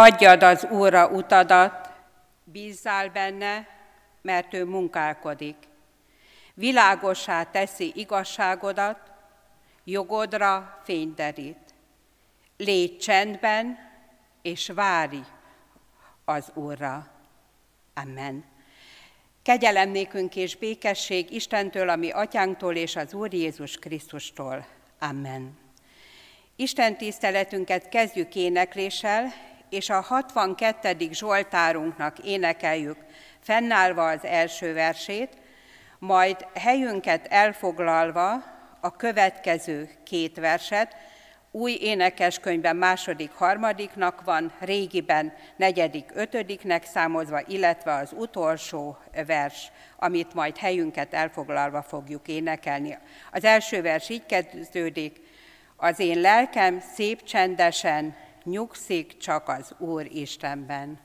Hagyjad az Úrra utadat, bízzál benne, mert ő munkálkodik. Világosá teszi igazságodat, jogodra fényderít. Légy csendben, és várj az Úrra. Amen. Kegyelem nékünk és békesség Istentől, ami atyánktól és az Úr Jézus Krisztustól. Amen. Isten tiszteletünket kezdjük énekléssel, és a 62. Zsoltárunknak énekeljük fennállva az első versét, majd helyünket elfoglalva a következő két verset, új énekeskönyvben második, harmadiknak van, régiben negyedik, ötödiknek számozva, illetve az utolsó vers, amit majd helyünket elfoglalva fogjuk énekelni. Az első vers így kezdődik, az én lelkem szép csendesen nyugszik csak az Úr Istenben.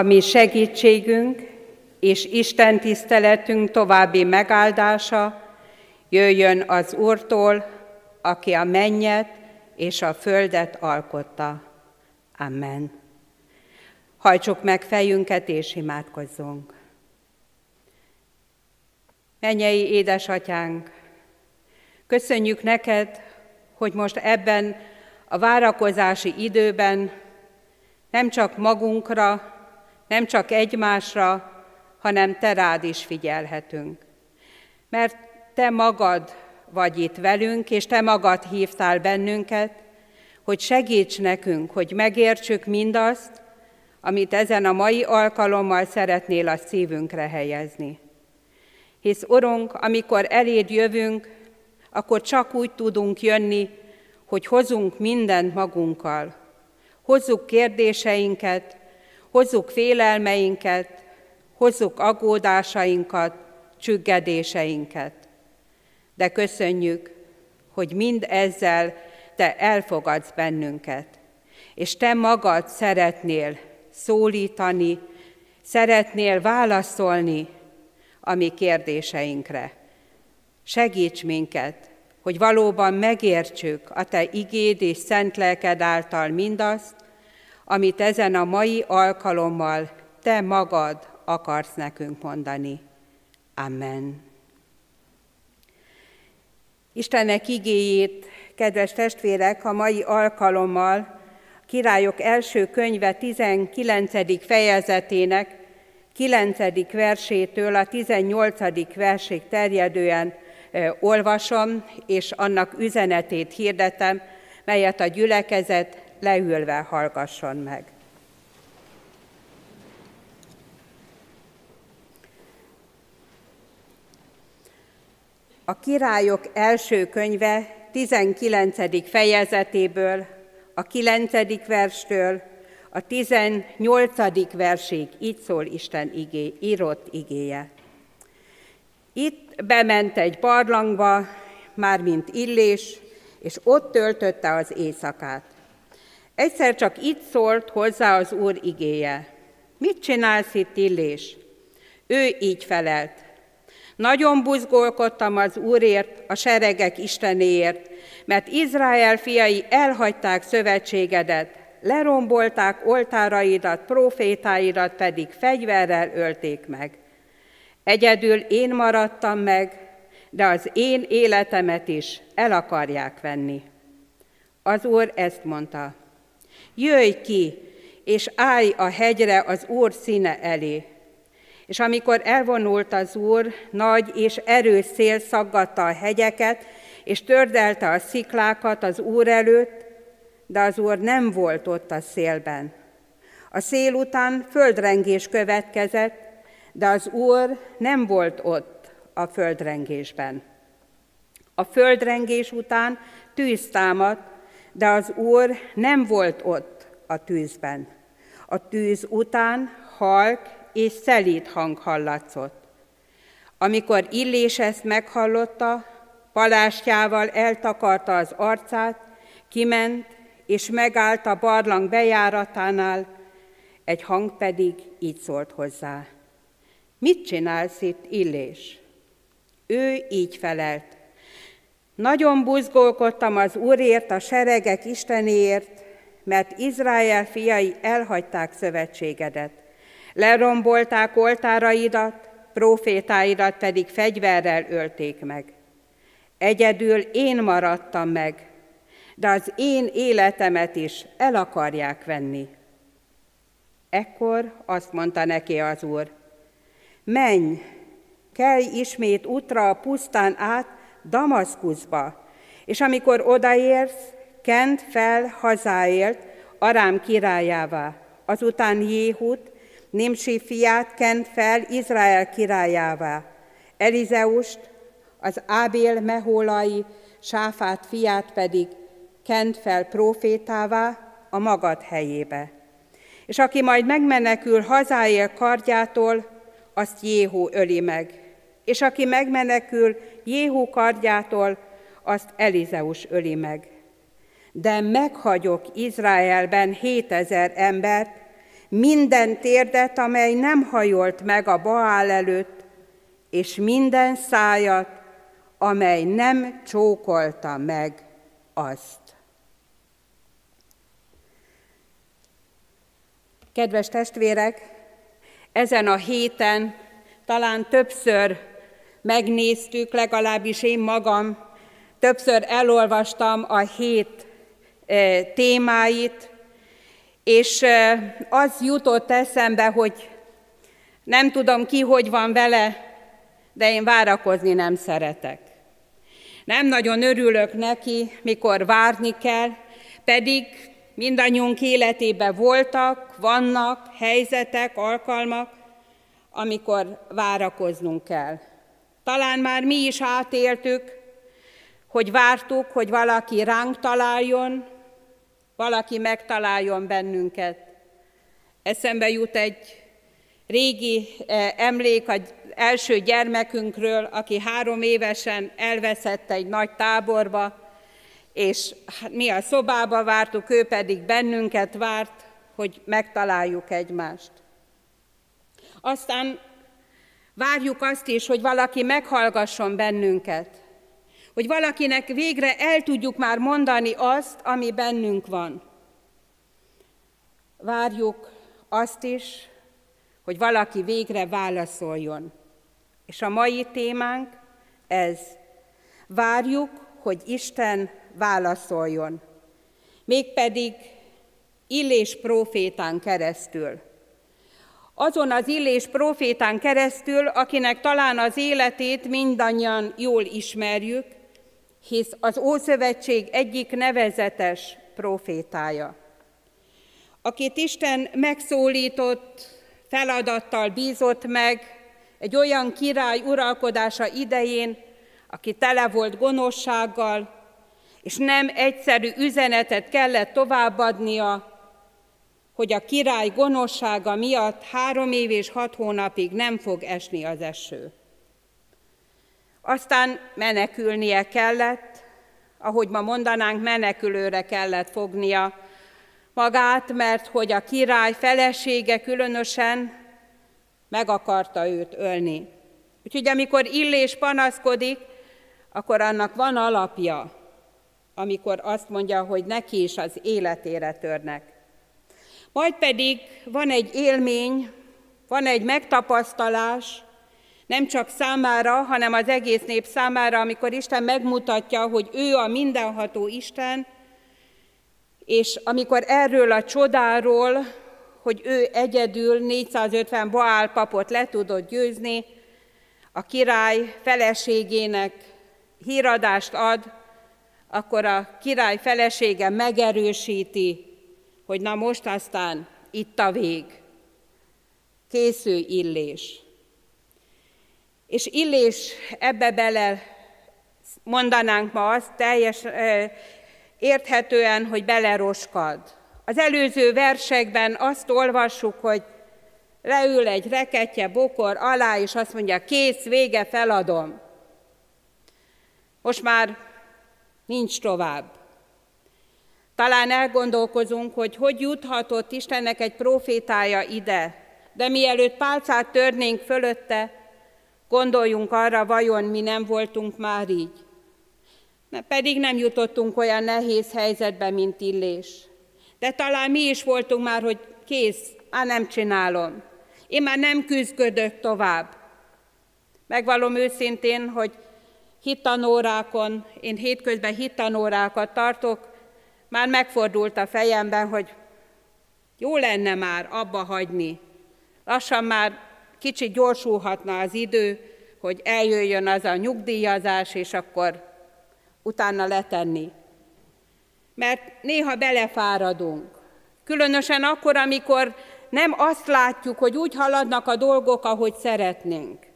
A mi segítségünk és Isten tiszteletünk további megáldása jöjjön az Úrtól, aki a mennyet és a földet alkotta. Amen. Hajtsuk meg fejünket és imádkozzunk. Mennyei édesatyánk, köszönjük neked, hogy most ebben a várakozási időben nem csak magunkra, nem csak egymásra, hanem te rád is figyelhetünk. Mert te magad vagy itt velünk, és te magad hívtál bennünket, hogy segíts nekünk, hogy megértsük mindazt, amit ezen a mai alkalommal szeretnél a szívünkre helyezni. Hisz, Urunk, amikor eléd jövünk, akkor csak úgy tudunk jönni, hogy hozunk mindent magunkkal. Hozzuk kérdéseinket, hozzuk félelmeinket, hozzuk aggódásainkat, csüggedéseinket. De köszönjük, hogy mind ezzel Te elfogadsz bennünket, és Te magad szeretnél szólítani, szeretnél válaszolni a mi kérdéseinkre. Segíts minket, hogy valóban megértsük a Te igéd és szent lelked által mindazt, amit ezen a mai alkalommal Te magad akarsz nekünk mondani. Amen. Istennek igéjét, kedves testvérek, a mai alkalommal a Királyok első könyve 19. fejezetének 9. versétől a 18. versig terjedően olvasom, és annak üzenetét hirdetem, melyet a gyülekezet leülve hallgasson meg. A királyok első könyve 19. fejezetéből, a 9. verstől, a 18. versig így szól Isten igé, írott igéje. Itt bement egy barlangba, mármint Illés, és ott töltötte az éjszakát. Egyszer csak itt szólt hozzá az Úr igéje. Mit csinálsz itt, Illés? Ő így felelt. Nagyon buzgolkodtam az Úrért, a seregek Istenéért, mert Izrael fiai elhagyták szövetségedet, lerombolták oltáraidat, profétáidat pedig fegyverrel ölték meg. Egyedül én maradtam meg, de az én életemet is el akarják venni. Az Úr ezt mondta, jöjj ki, és állj a hegyre az Úr színe elé. És amikor elvonult az Úr, nagy és erős szél szaggatta a hegyeket, és tördelte a sziklákat az Úr előtt, de az Úr nem volt ott a szélben. A szél után földrengés következett, de az Úr nem volt ott a földrengésben. A földrengés után tűz támadt, de az Úr nem volt ott a tűzben. A tűz után halk és szelíd hang hallatszott. Amikor Illés ezt meghallotta, palástjával eltakarta az arcát, kiment, és megállt a barlang bejáratánál, egy hang pedig így szólt hozzá. Mit csinálsz itt, Illés? Ő így felelt. Nagyon buzgolkodtam az Úrért, a seregek Istenéért, mert Izrael fiai elhagyták szövetségedet. Lerombolták oltáraidat, profétáidat pedig fegyverrel ölték meg. Egyedül én maradtam meg, de az én életemet is el akarják venni. Ekkor azt mondta neki az Úr, menj, kelj ismét útra a pusztán át Damaszkuszba, és amikor odaérsz, kent fel hazáért Arám királyává, azután Jéhut, Nimsi fiát kent fel Izrael királyává, Elizeust, az Ábél mehólai Sáfát fiát pedig kent fel profétává a magad helyébe. És aki majd megmenekül hazáél kardjától, azt Jéhú öli meg. És aki megmenekül Jéhú kardjától, azt Elizeus öli meg. De meghagyok Izraelben hétezer embert, minden térdet, amely nem hajolt meg a Baál előtt, és minden szájat, amely nem csókolta meg azt. Kedves testvérek, ezen a héten talán többször megnéztük, legalábbis én magam, többször elolvastam a hét e, témáit, és e, az jutott eszembe, hogy nem tudom ki, hogy van vele, de én várakozni nem szeretek. Nem nagyon örülök neki, mikor várni kell, pedig mindannyiunk életében voltak, vannak helyzetek, alkalmak, amikor várakoznunk kell. Talán már mi is átéltük, hogy vártuk, hogy valaki ránk találjon, valaki megtaláljon bennünket. Eszembe jut egy régi eh, emlék az első gyermekünkről, aki három évesen elveszett egy nagy táborba, és mi a szobába vártuk, ő pedig bennünket várt, hogy megtaláljuk egymást. Aztán várjuk azt is, hogy valaki meghallgasson bennünket, hogy valakinek végre el tudjuk már mondani azt, ami bennünk van. Várjuk azt is, hogy valaki végre válaszoljon. És a mai témánk ez. Várjuk, hogy Isten válaszoljon. Mégpedig Illés profétán keresztül. Azon az Illés profétán keresztül, akinek talán az életét mindannyian jól ismerjük, hisz az Ószövetség egyik nevezetes profétája. Akit Isten megszólított, feladattal bízott meg, egy olyan király uralkodása idején, aki tele volt gonoszsággal, és nem egyszerű üzenetet kellett továbbadnia, hogy a király gonoszsága miatt három év és hat hónapig nem fog esni az eső. Aztán menekülnie kellett, ahogy ma mondanánk, menekülőre kellett fognia magát, mert hogy a király felesége különösen meg akarta őt ölni. Úgyhogy amikor Illés panaszkodik, akkor annak van alapja, amikor azt mondja, hogy neki is az életére törnek. Majd pedig van egy élmény, van egy megtapasztalás, nem csak számára, hanem az egész nép számára, amikor Isten megmutatja, hogy ő a mindenható Isten, és amikor erről a csodáról, hogy ő egyedül 450 Baál papot le tudott győzni, a király feleségének híradást ad, akkor a király felesége megerősíti, hogy na most aztán itt a vég. Készül Illés. És Illés ebbe bele mondanánk ma azt teljes érthetően, hogy beleroskad. Az előző versekben azt olvassuk, hogy leül egy reketje bokor alá, és azt mondja, kész, vége, feladom. Most már nincs tovább. Talán elgondolkozunk, hogy hogy juthatott Istennek egy profétája ide, de mielőtt pálcát törnénk fölötte, gondoljunk arra, vajon mi nem voltunk már így. Mert pedig nem jutottunk olyan nehéz helyzetbe, mint Illés. De talán mi is voltunk már, hogy kész, á nem csinálom. Én már nem küzdködök tovább. Megvalom őszintén, hogy hittanórákon, én hétközben hittanórákat tartok, már megfordult a fejemben, hogy jó lenne már abba hagyni. Lassan már kicsit gyorsulhatna az idő, hogy eljöjjön az a nyugdíjazás, és akkor utána letenni. Mert néha belefáradunk. Különösen akkor, amikor nem azt látjuk, hogy úgy haladnak a dolgok, ahogy szeretnénk.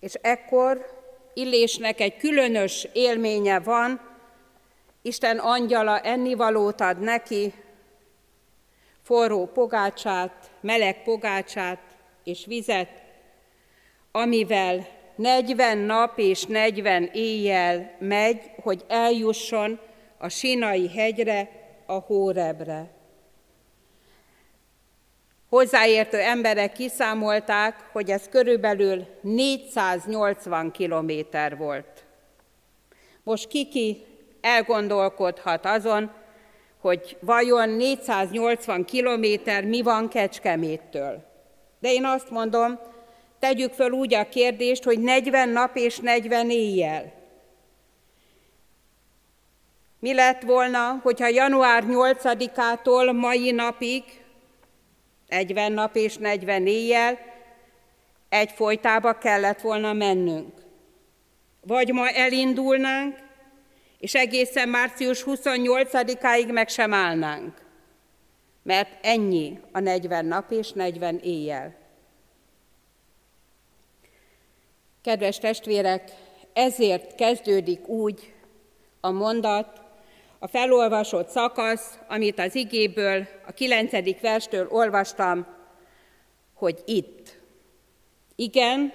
És ekkor Illésnek egy különös élménye van, Isten angyala ennivalót ad neki, forró pogácsát, meleg pogácsát és vizet, amivel 40 nap és 40 éjjel megy, hogy eljusson a Sinai hegyre, a Hórebre. hozzáértő emberek kiszámolták, hogy ez körülbelül 480 kilométer volt. Most kiki elgondolkodhat azon, hogy vajon 480 kilométer mi van Kecskeméttől. De én azt mondom, tegyük föl úgy a kérdést, hogy 40 nap és 40 éjjel. Mi lett volna, hogyha január 8-ától mai napig, 40 nap és 40 éjjel, egy folytába kellett volna mennünk? Vagy ma elindulnánk, és egészen március 28-áig meg sem állnánk. Mert ennyi a 40 nap és 40 éjjel. Kedves testvérek, ezért kezdődik úgy a mondat, a felolvasott szakasz, amit az igéből, a kilencedik verstől olvastam, hogy itt. Igen,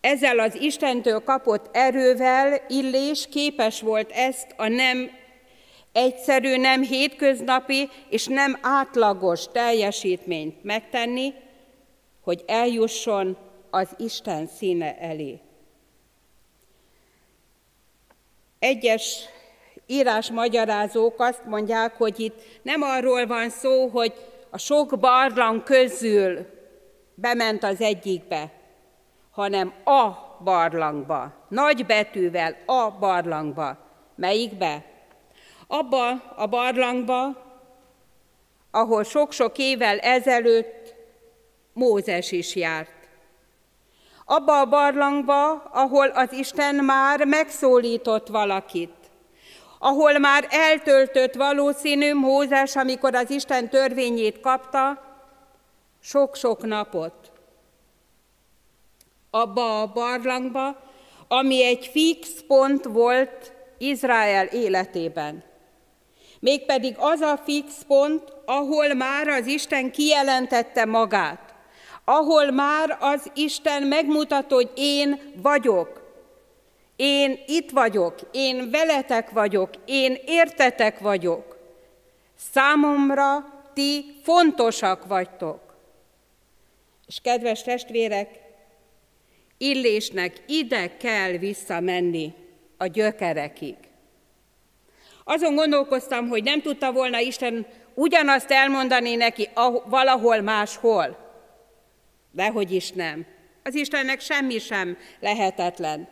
ezzel az Istentől kapott erővel Illés képes volt ezt a nem egyszerű, nem hétköznapi és nem átlagos teljesítményt megtenni, hogy eljusson az Isten színe elé. Egyes írás magyarázók azt mondják, hogy itt nem arról van szó, hogy a sok barlang közül bement az egyikbe, hanem a barlangba, nagy betűvel a barlangba. Melyikbe? Abba a barlangba, ahol sok-sok évvel ezelőtt Mózes is járt. Abba a barlangba, ahol az Isten már megszólított valakit. Ahol már eltöltött valószínű Mózes, amikor az Isten törvényét kapta, sok-sok napot abba a barlangba, ami egy fix pont volt Izrael életében. Mégpedig az a fix pont, ahol már az Isten kijelentette magát, ahol már az Isten megmutató, hogy én vagyok, én itt vagyok, én veletek vagyok, én értetek vagyok. Számomra ti fontosak vagytok. És kedves testvérek, Illésnek ide kell visszamenni a gyökerekig. Azon gondolkoztam, hogy nem tudta volna Isten ugyanazt elmondani neki valahol máshol. Dehogy is nem. Az Istennek semmi sem lehetetlen.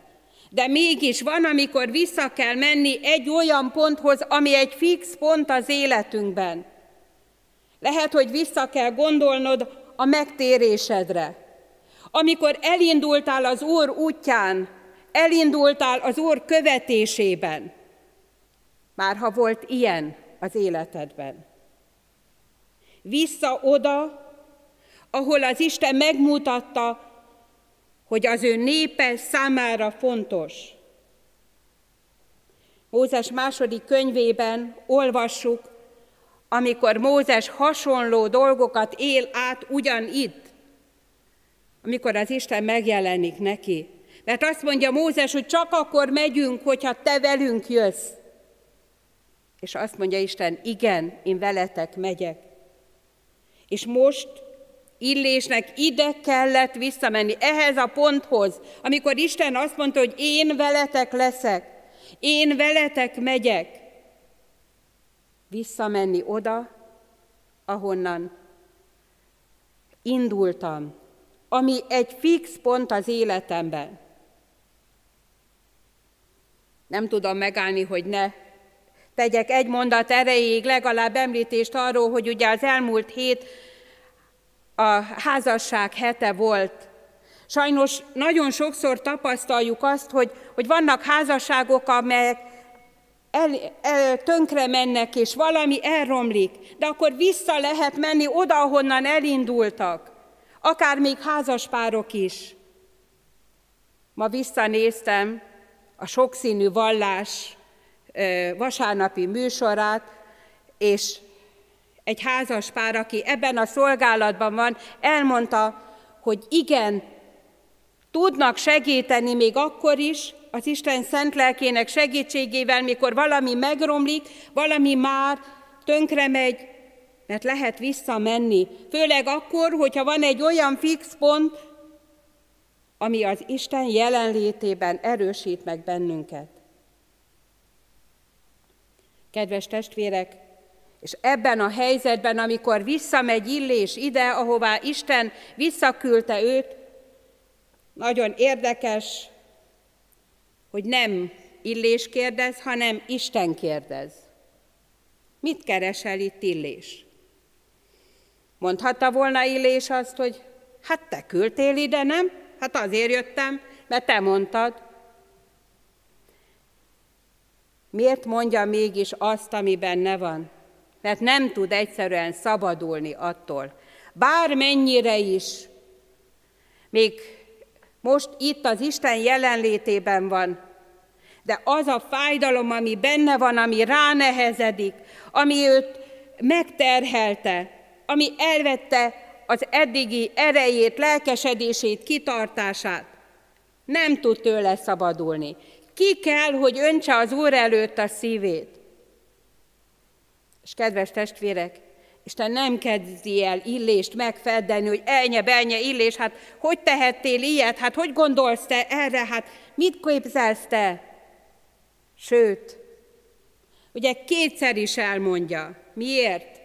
De mégis van, amikor vissza kell menni egy olyan ponthoz, ami egy fix pont az életünkben. Lehet, hogy vissza kell gondolnod a megtérésedre. Amikor elindultál az Úr útján, elindultál az Úr követésében, már ha volt ilyen az életedben. Vissza oda, ahol az Isten megmutatta, hogy az ő népe számára fontos. Mózes második könyvében olvassuk, amikor Mózes hasonló dolgokat él át ugyanitt, amikor az Isten megjelenik neki. Mert azt mondja Mózes, hogy csak akkor megyünk, hogyha te velünk jössz. És azt mondja Isten, igen, én veletek megyek. És most Illésnek ide kellett visszamenni, ehhez a ponthoz, amikor Isten azt mondta, hogy én veletek leszek, én veletek megyek. Visszamenni oda, ahonnan indultam, ami egy fix pont az életemben. Nem tudom megállni, hogy ne tegyek egy mondat erejéig legalább említést arról, hogy ugye az elmúlt hét a házasság hete volt. Sajnos nagyon sokszor tapasztaljuk azt, hogy, hogy vannak házasságok, amelyek el, el, tönkre mennek, és valami elromlik, de akkor vissza lehet menni oda, ahonnan elindultak akár még házaspárok is. Ma visszanéztem a sokszínű vallás vasárnapi műsorát, és egy házaspár, aki ebben a szolgálatban van, elmondta, hogy igen, tudnak segíteni még akkor is, az Isten szent lelkének segítségével, mikor valami megromlik, valami már tönkre megy, mert lehet visszamenni, főleg akkor, hogyha van egy olyan fix pont, ami az Isten jelenlétében erősít meg bennünket. Kedves testvérek, és ebben a helyzetben, amikor visszamegy Illés ide, ahová Isten visszaküldte őt, nagyon érdekes, hogy nem Illés kérdez, hanem Isten kérdez. Mit keresel itt Illés? Mondhatta volna Illés azt, hogy hát te küldtél ide, nem? Hát azért jöttem, mert te mondtad. Miért mondja mégis azt, ami benne van? Mert nem tud egyszerűen szabadulni attól. Bármennyire is, még most itt az Isten jelenlétében van, de az a fájdalom, ami benne van, ami ránehezedik, ami őt megterhelte, ami elvette az eddigi erejét, lelkesedését, kitartását, nem tud tőle szabadulni. Ki kell, hogy öntse az Úr előtt a szívét. És kedves testvérek, Isten nem kezdi el illést megfeddeni, hogy elnye, belnye illés, hát hogy tehettél ilyet, hát hogy gondolsz te erre, hát mit képzelsz te? Sőt, ugye kétszer is elmondja. Miért?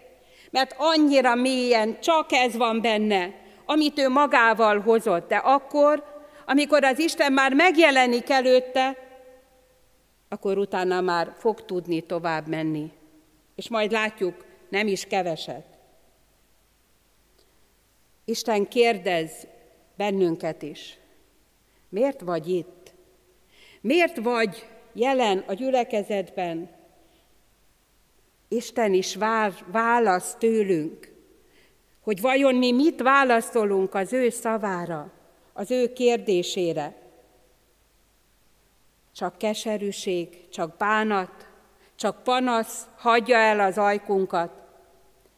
Mert annyira mélyen csak ez van benne, amit ő magával hozott. De akkor, amikor az Isten már megjelenik előtte, akkor utána már fog tudni tovább menni. És majd látjuk, nem is keveset. Isten kérdez bennünket is. Miért vagy itt? Miért vagy jelen a gyülekezetben? Isten is vár, válasz tőlünk, hogy vajon mi mit válaszolunk az ő szavára, az ő kérdésére. Csak keserűség, csak bánat, csak panasz hagyja el az ajkunkat.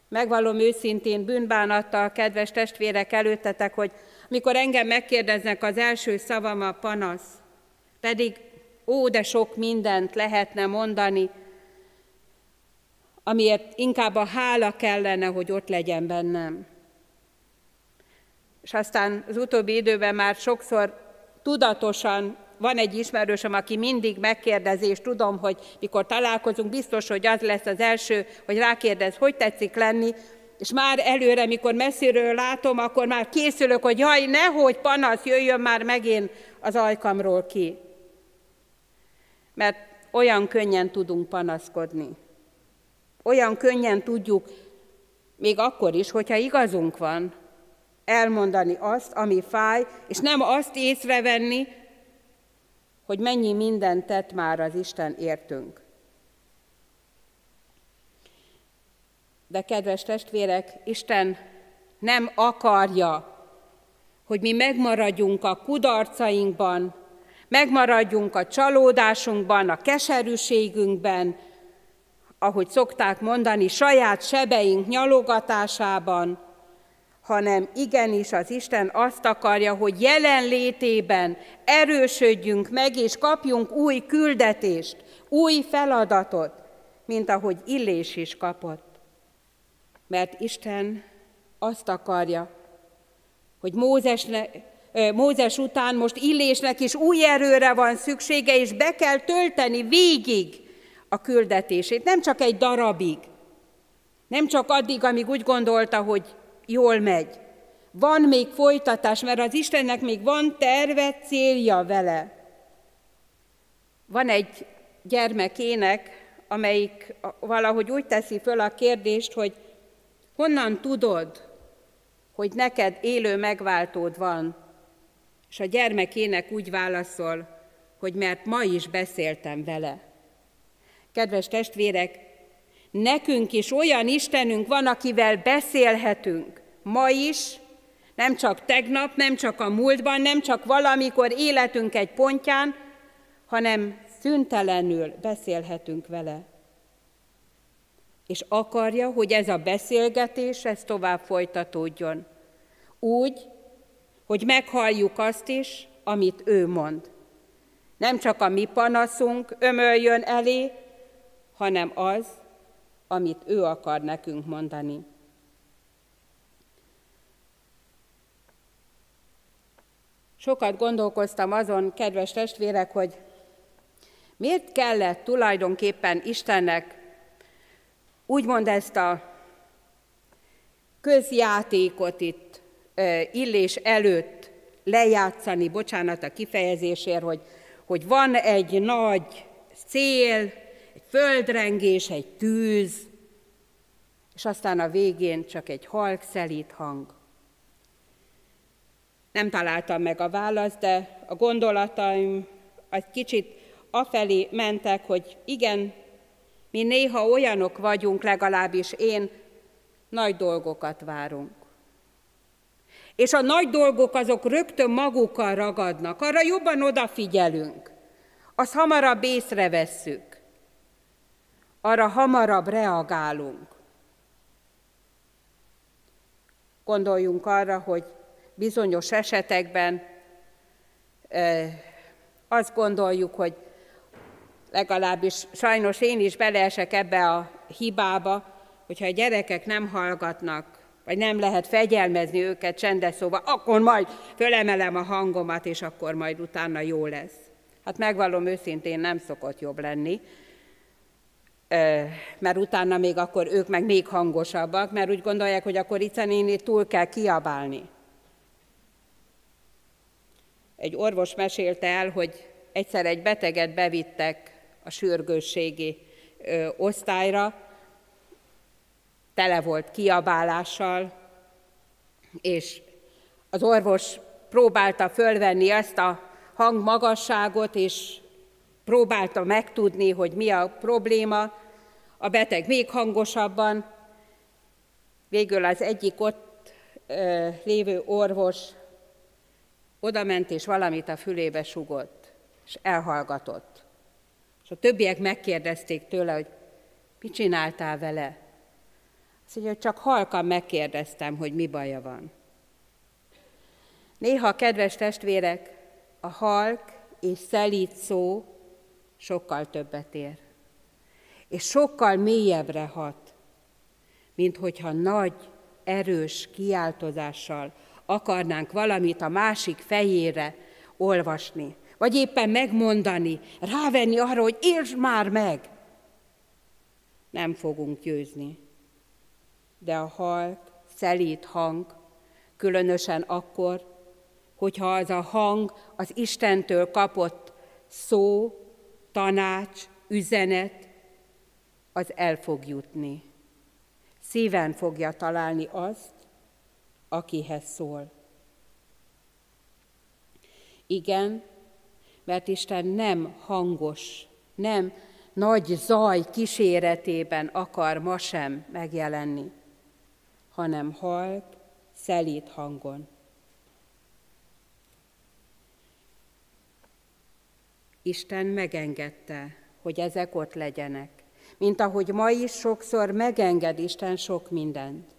Megvalom őszintén bűnbánattal, kedves testvérek előttetek, hogy mikor engem megkérdeznek, az első szavam a panasz. Pedig ó, de sok mindent lehetne mondani, amiért inkább a hála kellene, hogy ott legyen bennem. És aztán az utóbbi időben már sokszor tudatosan van egy ismerősöm, aki mindig megkérdezi, és tudom, hogy mikor találkozunk, biztos, hogy az lesz az első, hogy rákérdez, hogy tetszik lenni, és már előre, mikor messziről látom, akkor már készülök, hogy jaj, nehogy panasz jöjjön már megint az ajkamról ki. Mert olyan könnyen tudunk panaszkodni. Olyan könnyen tudjuk, még akkor is, hogyha igazunk van, elmondani azt, ami fáj, és nem azt észrevenni, hogy mennyi mindent tett már az Isten értünk. De kedves testvérek, Isten nem akarja, hogy mi megmaradjunk a kudarcainkban, megmaradjunk a csalódásunkban, a keserűségünkben, ahogy szokták mondani, saját sebeink nyalogatásában, hanem igenis az Isten azt akarja, hogy jelenlétében erősödjünk meg, és kapjunk új küldetést, új feladatot, mint ahogy Illés is kapott. Mert Isten azt akarja, hogy Mózesne, Mózes után most Illésnek is új erőre van szüksége, és be kell tölteni végig a küldetését, nem csak egy darabig, nem csak addig, amíg úgy gondolta, hogy jól megy. Van még folytatás, mert az Istennek még van terve, célja vele. Van egy gyermekének, amelyik valahogy úgy teszi föl a kérdést, hogy honnan tudod, hogy neked élő megváltód van? És a gyermekének úgy válaszol, hogy mert ma is beszéltem vele. Kedves testvérek, Nekünk is olyan Istenünk van, akivel beszélhetünk. Ma is, nem csak tegnap, nem csak a múltban, nem csak valamikor életünk egy pontján, hanem szüntelenül beszélhetünk vele. És akarja, hogy ez a beszélgetés, ez tovább folytatódjon. Úgy, hogy meghalljuk azt is, amit ő mond. Nem csak a mi panaszunk ömöljön elé, hanem az, amit ő akar nekünk mondani. Sokat gondolkoztam azon, kedves testvérek, hogy miért kellett tulajdonképpen Istennek úgymond ezt a közjátékot itt illés előtt lejátszani, bocsánat a kifejezésért, hogy, hogy van egy nagy cél, földrengés, egy tűz, és aztán a végén csak egy halk, szelít hang. Nem találtam meg a választ, de a gondolataim egy kicsit afelé mentek, hogy igen, mi néha olyanok vagyunk, legalábbis én, nagy dolgokat várunk. És a nagy dolgok azok rögtön magukkal ragadnak, arra jobban odafigyelünk, azt hamarabb észrevesszük, arra hamarabb reagálunk. Gondoljunk arra, hogy bizonyos esetekben azt gondoljuk, hogy legalábbis sajnos én is beleesek ebbe a hibába, hogyha a gyerekek nem hallgatnak, vagy nem lehet fegyelmezni őket csendes szóval, akkor majd fölemelem a hangomat, és akkor majd utána jó lesz. Hát megvallom őszintén, nem szokott jobb lenni, mert utána még akkor ők meg még hangosabbak, mert úgy gondolják, hogy akkor itt túl kell kiabálni. Egy orvos mesélte el, hogy egyszer egy beteget bevittek a sürgősségi osztályra, tele volt kiabálással, és az orvos próbálta fölvenni ezt a hangmagasságot, és próbálta megtudni, hogy mi a probléma, a beteg még hangosabban. Végül az egyik ott ö, lévő orvos odament, és valamit a fülébe sugott, és elhallgatott. És a többiek megkérdezték tőle, hogy mit csináltál vele? Azt mondja, hogy csak halkan megkérdeztem, hogy mi baja van. Néha, kedves testvérek, a halk és szelít szó sokkal többet ér. És sokkal mélyebbre hat, mint hogyha nagy, erős kiáltozással akarnánk valamit a másik fejére olvasni, vagy éppen megmondani, rávenni arra, hogy értsd már meg. Nem fogunk győzni. De a halk, szelít hang, különösen akkor, hogyha az a hang az Istentől kapott szó, tanács, üzenet, az el fog jutni. Szíven fogja találni azt, akihez szól. Igen, mert Isten nem hangos, nem nagy zaj kíséretében akar ma sem megjelenni, hanem halk, szelít hangon. Isten megengedte, hogy ezek ott legyenek, mint ahogy ma is sokszor megenged Isten sok mindent.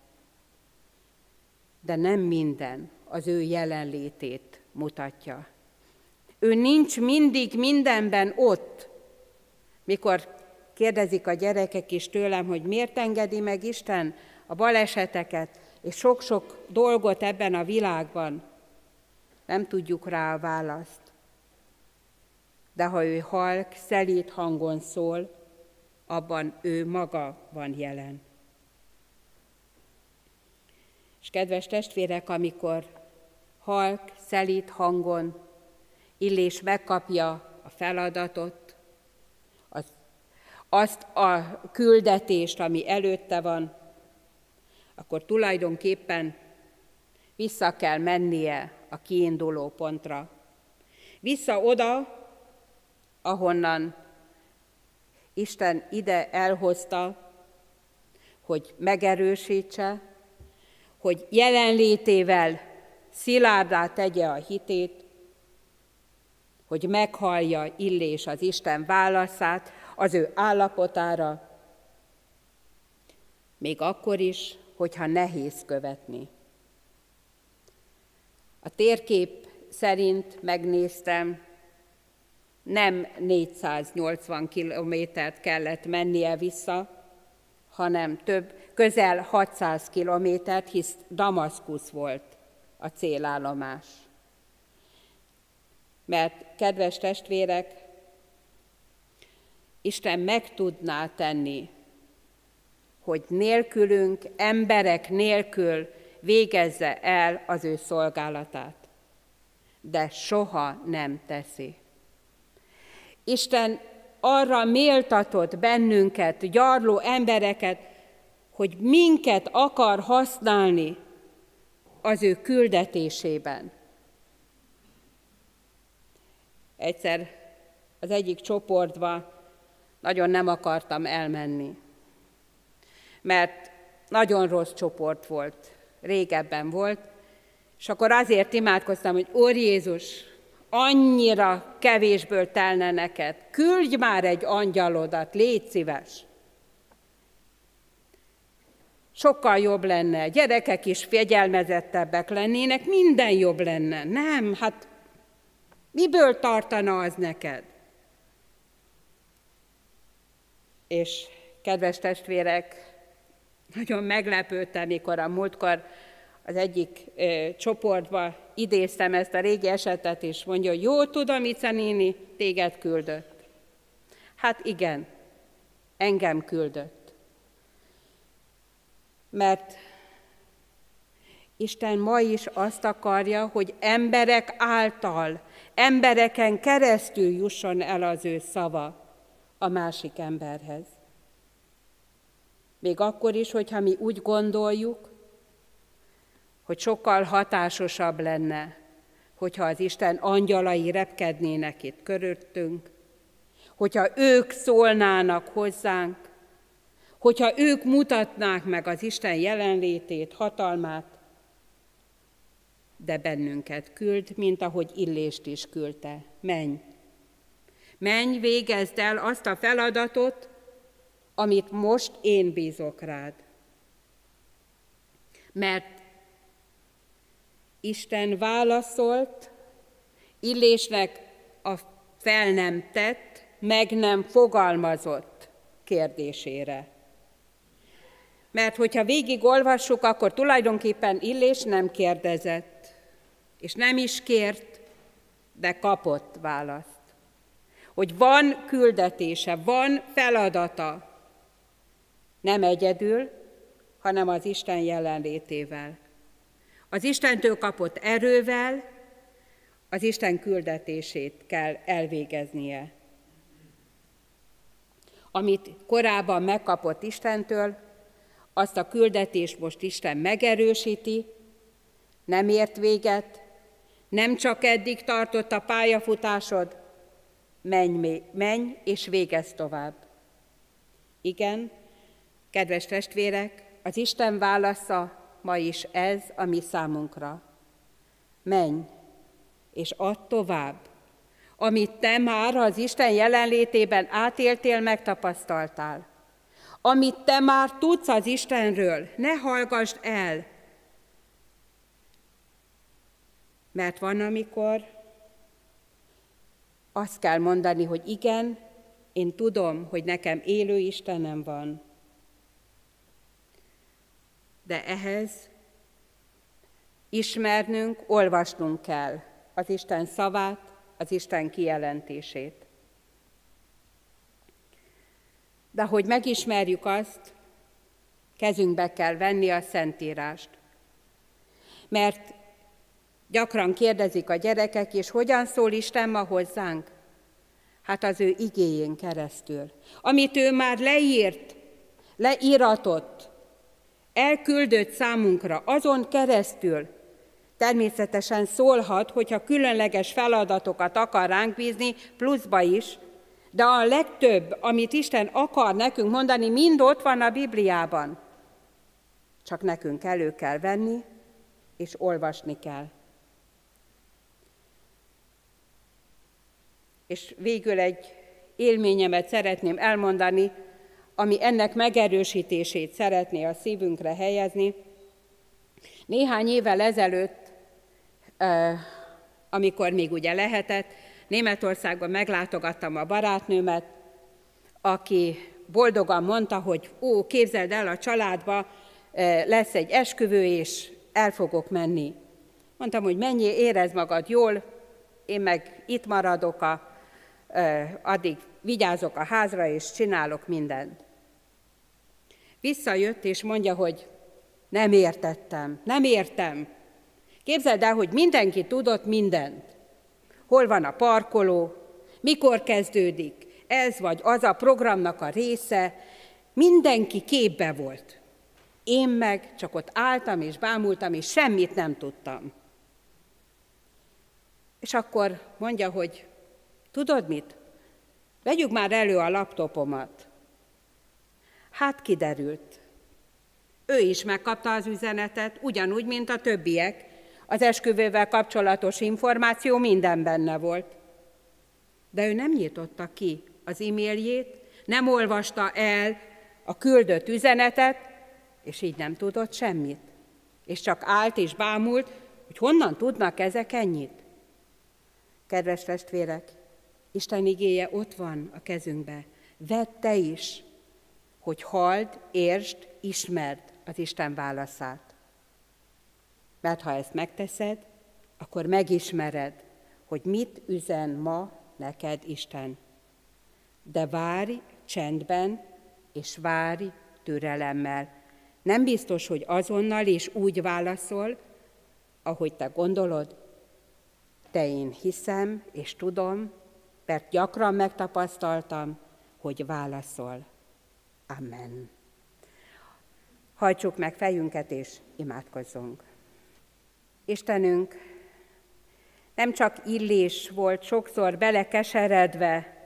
De nem minden az ő jelenlétét mutatja. Ő nincs mindig mindenben ott. Mikor kérdezik a gyerekek is tőlem, hogy miért engedi meg Isten a baleseteket, és sok-sok dolgot ebben a világban, nem tudjuk rá a választ. De ha ő halk, szelít hangon szól, abban ő maga van jelen. És kedves testvérek, amikor halk, szelít hangon Illés megkapja a feladatot, az, azt a küldetést, ami előtte van, akkor tulajdonképpen vissza kell mennie a kiinduló pontra. Vissza oda, ahonnan Isten ide elhozta, hogy megerősítse, hogy jelenlétével szilárdá tegye a hitét, hogy meghallja Illés az Isten válaszát az ő állapotára, még akkor is, hogyha nehéz követni. A térkép szerint megnéztem, nem 480 kilométert kellett mennie vissza, hanem több, közel 600 kilométert, hisz Damaszkusz volt a célállomás. Mert, kedves testvérek, Isten meg tudná tenni, hogy nélkülünk, emberek nélkül végezze el az ő szolgálatát. De soha nem teszi. Isten arra méltatott bennünket, gyarló embereket, hogy minket akar használni az ő küldetésében. Egyszer az egyik csoportba nagyon nem akartam elmenni, mert nagyon rossz csoport volt, régebben volt, és akkor azért imádkoztam, hogy Úr Jézus, annyira kevésből telne neked, küldj már egy angyalodat, légy szíves. Sokkal jobb lenne, gyerekek is fegyelmezettebbek lennének, minden jobb lenne. Nem, hát miből tartana az neked? És kedves testvérek, nagyon meglepődtem, mikor a múltkor az egyik ö, csoportba idéztem ezt a régi esetet, és mondja, hogy jó tudom, Ica néni, téged küldött. Hát igen, engem küldött. Mert Isten ma is azt akarja, hogy emberek által, embereken keresztül jusson el az ő szava a másik emberhez. Még akkor is, hogyha mi úgy gondoljuk, hogy sokkal hatásosabb lenne, hogyha az Isten angyalai repkednének itt körülöttünk, hogyha ők szólnának hozzánk, hogyha ők mutatnák meg az Isten jelenlétét, hatalmát, de bennünket küld, mint ahogy Illést is küldte. Menj! Menj, végezd el azt a feladatot, amit most én bízok rád. Mert Isten válaszolt Illésnek a fel nem tett, meg nem fogalmazott kérdésére. Mert hogyha végig olvassuk, akkor tulajdonképpen Illés nem kérdezett, és nem is kért, de kapott választ. Hogy van küldetése, van feladata, nem egyedül, hanem az Isten jelenlétével. Az Istentől kapott erővel az Isten küldetését kell elvégeznie. Amit korábban megkapott Istentől, azt a küldetést most Isten megerősíti, nem ért véget, nem csak eddig tartott a pályafutásod, menj, menj és végezz tovább. Igen, kedves testvérek, az Isten válasza ma is ez a mi számunkra. Menj, és add tovább, amit te már az Isten jelenlétében átéltél, megtapasztaltál. Amit te már tudsz az Istenről, ne hallgassd el. Mert van, amikor azt kell mondani, hogy igen, én tudom, hogy nekem élő Istenem van de ehhez ismernünk, olvasnunk kell az Isten szavát, az Isten kijelentését. De hogy megismerjük azt, kezünkbe kell venni a Szentírást. Mert gyakran kérdezik a gyerekek, és hogyan szól Isten ma hozzánk? Hát az ő igéjén keresztül. Amit ő már leírt, leíratott, elküldött számunkra azon keresztül, természetesen szólhat, hogyha különleges feladatokat akar ránk bízni, pluszba is, de a legtöbb, amit Isten akar nekünk mondani, mind ott van a Bibliában. Csak nekünk elő kell venni, és olvasni kell. És végül egy élményemet szeretném elmondani, ami ennek megerősítését szeretné a szívünkre helyezni. Néhány évvel ezelőtt, amikor még ugye lehetett, Németországban meglátogattam a barátnőmet, aki boldogan mondta, hogy ó, képzeld el, a családba lesz egy esküvő, és el fogok menni. Mondtam, hogy mennyi érez magad jól, én meg itt maradok, a, addig vigyázok a házra, és csinálok mindent. Visszajött, és mondja, hogy nem értettem, nem értem. Képzeld el, hogy mindenki tudott mindent. Hol van a parkoló, mikor kezdődik, ez vagy az a programnak a része, mindenki képbe volt. Én meg csak ott álltam és bámultam, és semmit nem tudtam. És akkor mondja, hogy tudod mit? Vegyük már elő a laptopomat. Hát kiderült. Ő is megkapta az üzenetet, ugyanúgy, mint a többiek. Az esküvővel kapcsolatos információ minden benne volt. De ő nem nyitotta ki az e-mailjét, nem olvasta el a küldött üzenetet, és így nem tudott semmit. És csak állt és bámult, hogy honnan tudnak ezek ennyit. Kedves testvérek, Isten igéje ott van a kezünkbe. Vedd te is, hogy halld, értsd, ismerd az Isten válaszát. Mert ha ezt megteszed, akkor megismered, hogy mit üzen ma neked Isten. De várj csendben, és várj türelemmel. Nem biztos, hogy azonnal és úgy válaszol, ahogy te gondolod, de én hiszem és tudom, mert gyakran megtapasztaltam, hogy válaszol. Amen. Hajtsuk meg fejünket és imádkozzunk. Istenünk, nem csak Illés volt sokszor belekeseredve,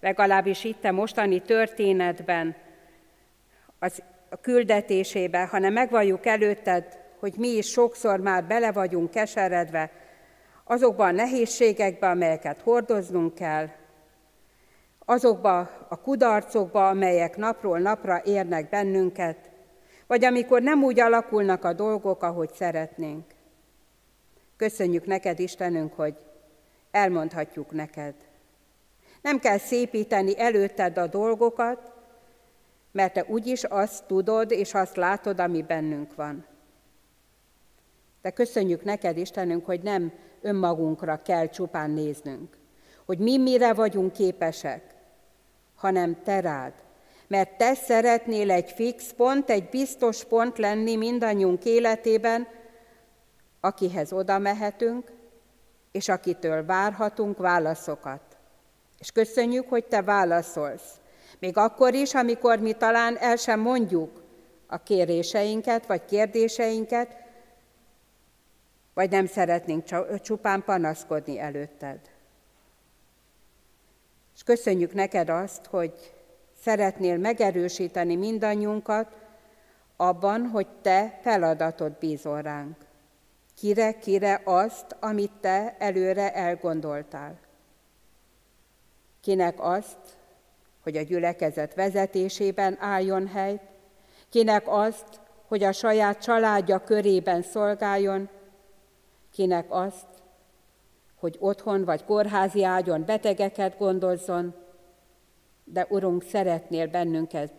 legalábbis itt a mostani történetben, az a küldetésébe, hanem megvalljuk előtted, hogy mi is sokszor már bele vagyunk keseredve azokban a nehézségekbe, amelyeket hordoznunk kell, azokba a kudarcokba, amelyek napról napra érnek bennünket, vagy amikor nem úgy alakulnak a dolgok, ahogy szeretnénk. Köszönjük neked, Istenünk, hogy elmondhatjuk neked. Nem kell szépíteni előtted a dolgokat, mert te úgyis azt tudod és azt látod, ami bennünk van. De köszönjük neked, Istenünk, hogy nem önmagunkra kell csupán néznünk, hogy mi mire vagyunk képesek, hanem te rád. Mert te szeretnél egy fix pont, egy biztos pont lenni mindannyiunk életében, akihez oda mehetünk, és akitől várhatunk válaszokat. És köszönjük, hogy te válaszolsz. Még akkor is, amikor mi talán el sem mondjuk a kéréseinket vagy kérdéseinket, vagy nem szeretnénk csupán panaszkodni előtted. És köszönjük neked azt, hogy szeretnél megerősíteni mindannyiunkat abban, hogy te feladatot bízol ránk. Kire-kire azt, amit te előre elgondoltál. Kinek azt, hogy a gyülekezet vezetésében álljon helyt, kinek azt, hogy a saját családja körében szolgáljon, kinek azt, hogy otthon vagy kórházi ágyon betegeket gondozzon, de Urunk, szeretnél bennünket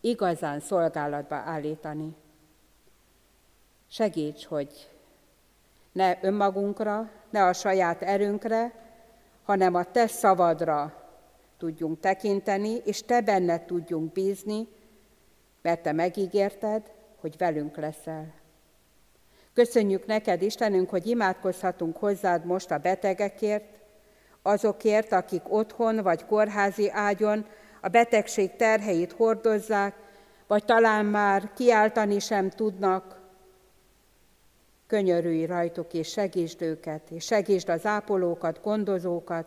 igazán szolgálatba állítani. Segíts, hogy ne önmagunkra, ne a saját erőnkre, hanem a Te szavadra tudjunk tekinteni, és Te benned tudjunk bízni, mert Te megígérted, hogy velünk leszel. Köszönjük neked, Istenünk, hogy imádkozhatunk hozzád most a betegekért, azokért, akik otthon vagy kórházi ágyon a betegség terheit hordozzák, vagy talán már kiáltani sem tudnak. Könyörülj rajtuk, és segítsd őket, és segítsd az ápolókat, gondozókat,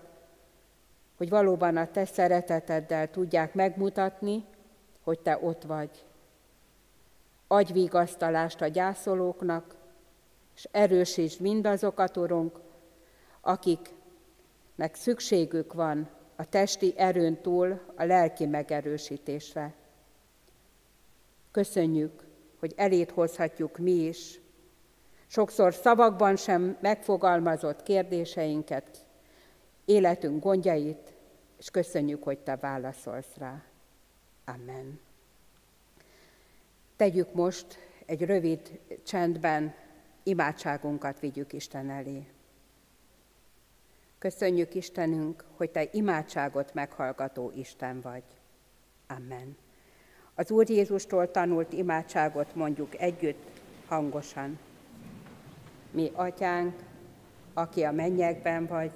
hogy valóban a te szereteteddel tudják megmutatni, hogy te ott vagy. Adj vigasztalást a gyászolóknak, és erősítsd mindazokat, Urunk, akiknek szükségük van a testi erőn túl a lelki megerősítésre. Köszönjük, hogy elét hozhatjuk mi is, sokszor szavakban sem megfogalmazott kérdéseinket, életünk gondjait, és köszönjük, hogy Te válaszolsz rá. Amen. Tegyük most egy rövid csendben imádságunkat vigyük Isten elé. Köszönjük Istenünk, hogy Te imádságot meghallgató Isten vagy. Amen. Az Úr Jézustól tanult imádságot mondjuk együtt, hangosan. Mi, Atyánk, aki a mennyekben vagy,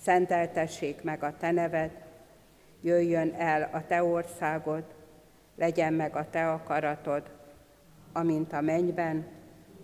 szenteltessék meg a Te neved, jöjjön el a Te országod, legyen meg a Te akaratod, amint a mennyben,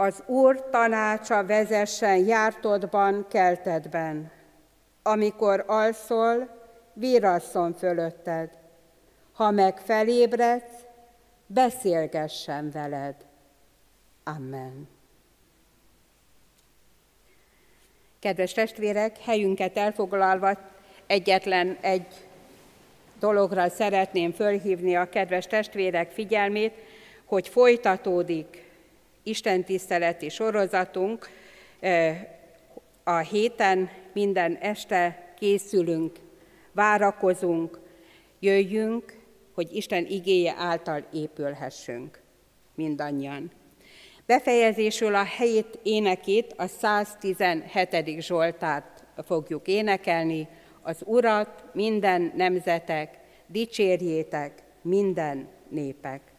Az Úr tanácsa vezessen jártodban, keltedben, amikor alszol, vírasszon fölötted, ha meg felébredsz, beszélgessen veled. Amen. Kedves testvérek, helyünket elfoglalva egyetlen egy dologra szeretném fölhívni a kedves testvérek figyelmét, hogy folytatódik Isten tiszteleti sorozatunk. A héten minden este készülünk, várakozunk, jöjjünk, hogy Isten igéje által épülhessünk mindannyian. Befejezésül a helyét énekét, a 117. Zsoltát fogjuk énekelni, az Urat minden nemzetek, dicsérjétek minden népek.